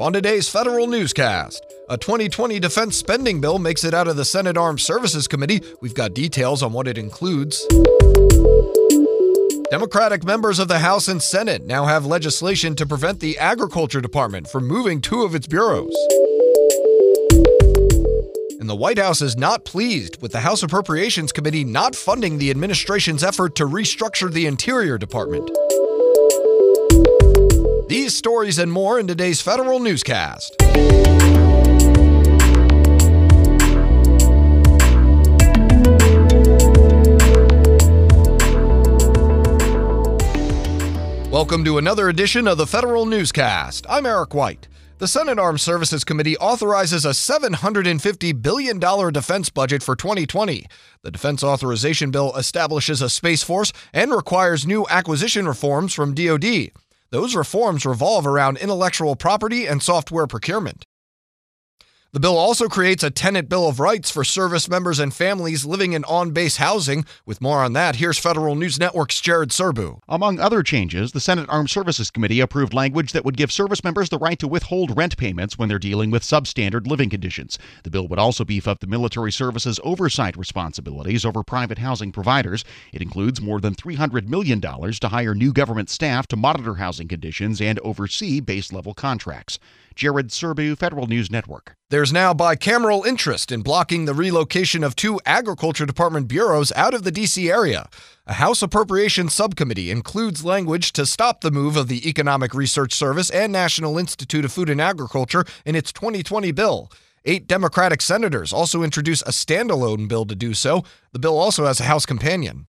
on today's federal newscast. A 2020 defense spending bill makes it out of the Senate Armed Services Committee. We've got details on what it includes. Democratic members of the House and Senate now have legislation to prevent the Agriculture Department from moving two of its bureaus. And the White House is not pleased with the House Appropriations Committee not funding the administration's effort to restructure the Interior Department. These stories and more in today's federal newscast. Welcome to another edition of the Federal Newscast. I'm Eric White. The Senate Armed Services Committee authorizes a $750 billion defense budget for 2020. The Defense Authorization Bill establishes a Space Force and requires new acquisition reforms from DoD. Those reforms revolve around intellectual property and software procurement. The bill also creates a tenant bill of rights for service members and families living in on base housing. With more on that, here's Federal News Network's Jared Serbu. Among other changes, the Senate Armed Services Committee approved language that would give service members the right to withhold rent payments when they're dealing with substandard living conditions. The bill would also beef up the military services oversight responsibilities over private housing providers. It includes more than $300 million to hire new government staff to monitor housing conditions and oversee base level contracts. Jared Serbu, Federal News Network. There's now bicameral interest in blocking the relocation of two Agriculture Department bureaus out of the D.C. area. A House Appropriations Subcommittee includes language to stop the move of the Economic Research Service and National Institute of Food and Agriculture in its 2020 bill. Eight Democratic senators also introduce a standalone bill to do so. The bill also has a House companion.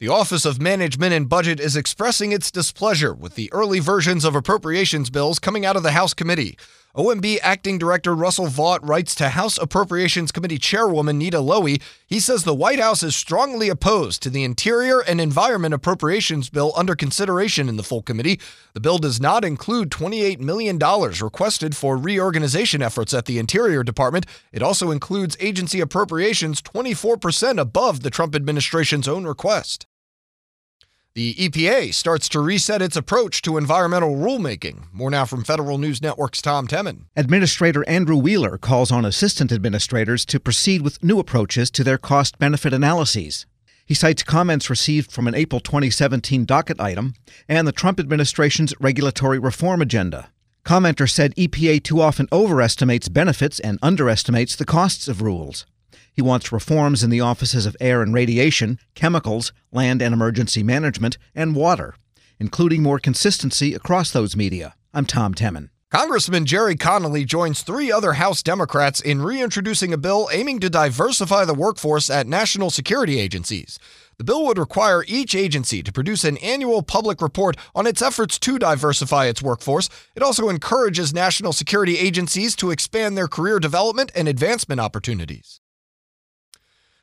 The Office of Management and Budget is expressing its displeasure with the early versions of appropriations bills coming out of the House committee. OMB Acting Director Russell Vought writes to House Appropriations Committee Chairwoman Nita Lowey. He says the White House is strongly opposed to the Interior and Environment Appropriations Bill under consideration in the full committee. The bill does not include $28 million requested for reorganization efforts at the Interior Department. It also includes agency appropriations 24% above the Trump administration's own request. The EPA starts to reset its approach to environmental rulemaking. More now from Federal News Network's Tom Temin. Administrator Andrew Wheeler calls on assistant administrators to proceed with new approaches to their cost benefit analyses. He cites comments received from an April 2017 docket item and the Trump administration's regulatory reform agenda. Commenter said EPA too often overestimates benefits and underestimates the costs of rules. He wants reforms in the offices of air and radiation, chemicals, land and emergency management, and water, including more consistency across those media. I'm Tom Temin. Congressman Gerry Connolly joins three other House Democrats in reintroducing a bill aiming to diversify the workforce at national security agencies. The bill would require each agency to produce an annual public report on its efforts to diversify its workforce. It also encourages national security agencies to expand their career development and advancement opportunities.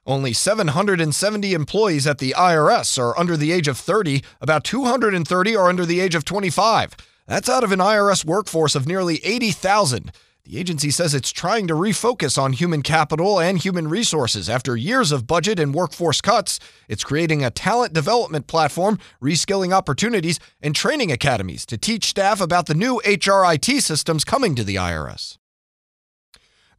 Only 770 employees at the IRS are under the age of 30. About 230 are under the age of 25. That's out of an IRS workforce of nearly 80,000. The agency says it's trying to refocus on human capital and human resources after years of budget and workforce cuts. It's creating a talent development platform, reskilling opportunities, and training academies to teach staff about the new HRIT systems coming to the IRS.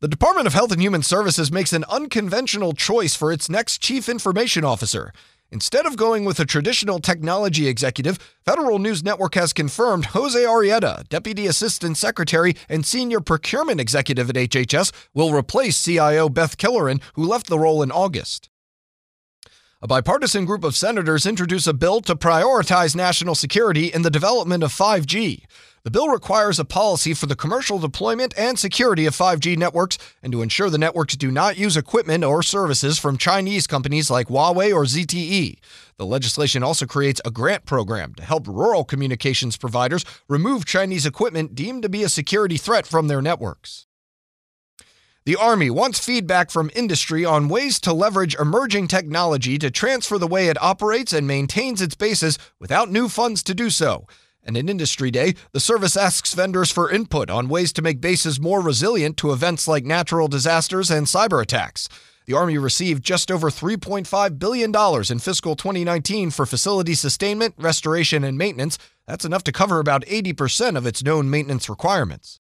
The Department of Health and Human Services makes an unconventional choice for its next chief information officer. Instead of going with a traditional technology executive, Federal News Network has confirmed Jose Arrieta, Deputy Assistant Secretary and Senior Procurement Executive at HHS, will replace CIO Beth Killoran, who left the role in August. A bipartisan group of senators introduce a bill to prioritize national security in the development of 5G. The bill requires a policy for the commercial deployment and security of 5G networks and to ensure the networks do not use equipment or services from Chinese companies like Huawei or ZTE. The legislation also creates a grant program to help rural communications providers remove Chinese equipment deemed to be a security threat from their networks. The Army wants feedback from industry on ways to leverage emerging technology to transfer the way it operates and maintains its bases without new funds to do so. And in Industry Day, the service asks vendors for input on ways to make bases more resilient to events like natural disasters and cyber attacks. The Army received just over $3.5 billion in fiscal 2019 for facility sustainment, restoration, and maintenance. That's enough to cover about 80% of its known maintenance requirements.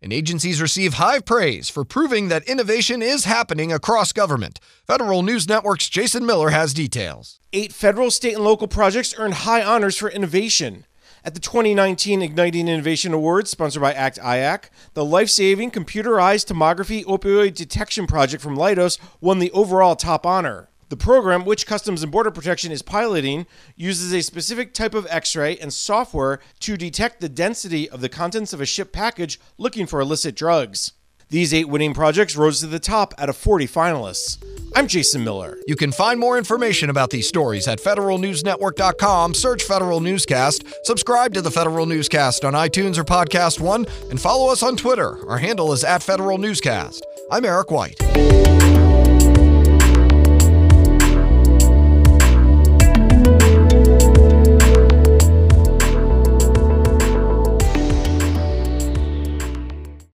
And agencies receive high praise for proving that innovation is happening across government. Federal News Network's Jason Miller has details. Eight federal, state, and local projects earned high honors for innovation. At the 2019 Igniting Innovation Awards, sponsored by ACT IAC, the life saving computerized tomography opioid detection project from Leidos won the overall top honor. The program, which Customs and Border Protection is piloting, uses a specific type of x ray and software to detect the density of the contents of a ship package looking for illicit drugs. These eight winning projects rose to the top out of 40 finalists. I'm Jason Miller. You can find more information about these stories at federalnewsnetwork.com. Search Federal Newscast, subscribe to the Federal Newscast on iTunes or Podcast One, and follow us on Twitter. Our handle is at Federal Newscast. I'm Eric White.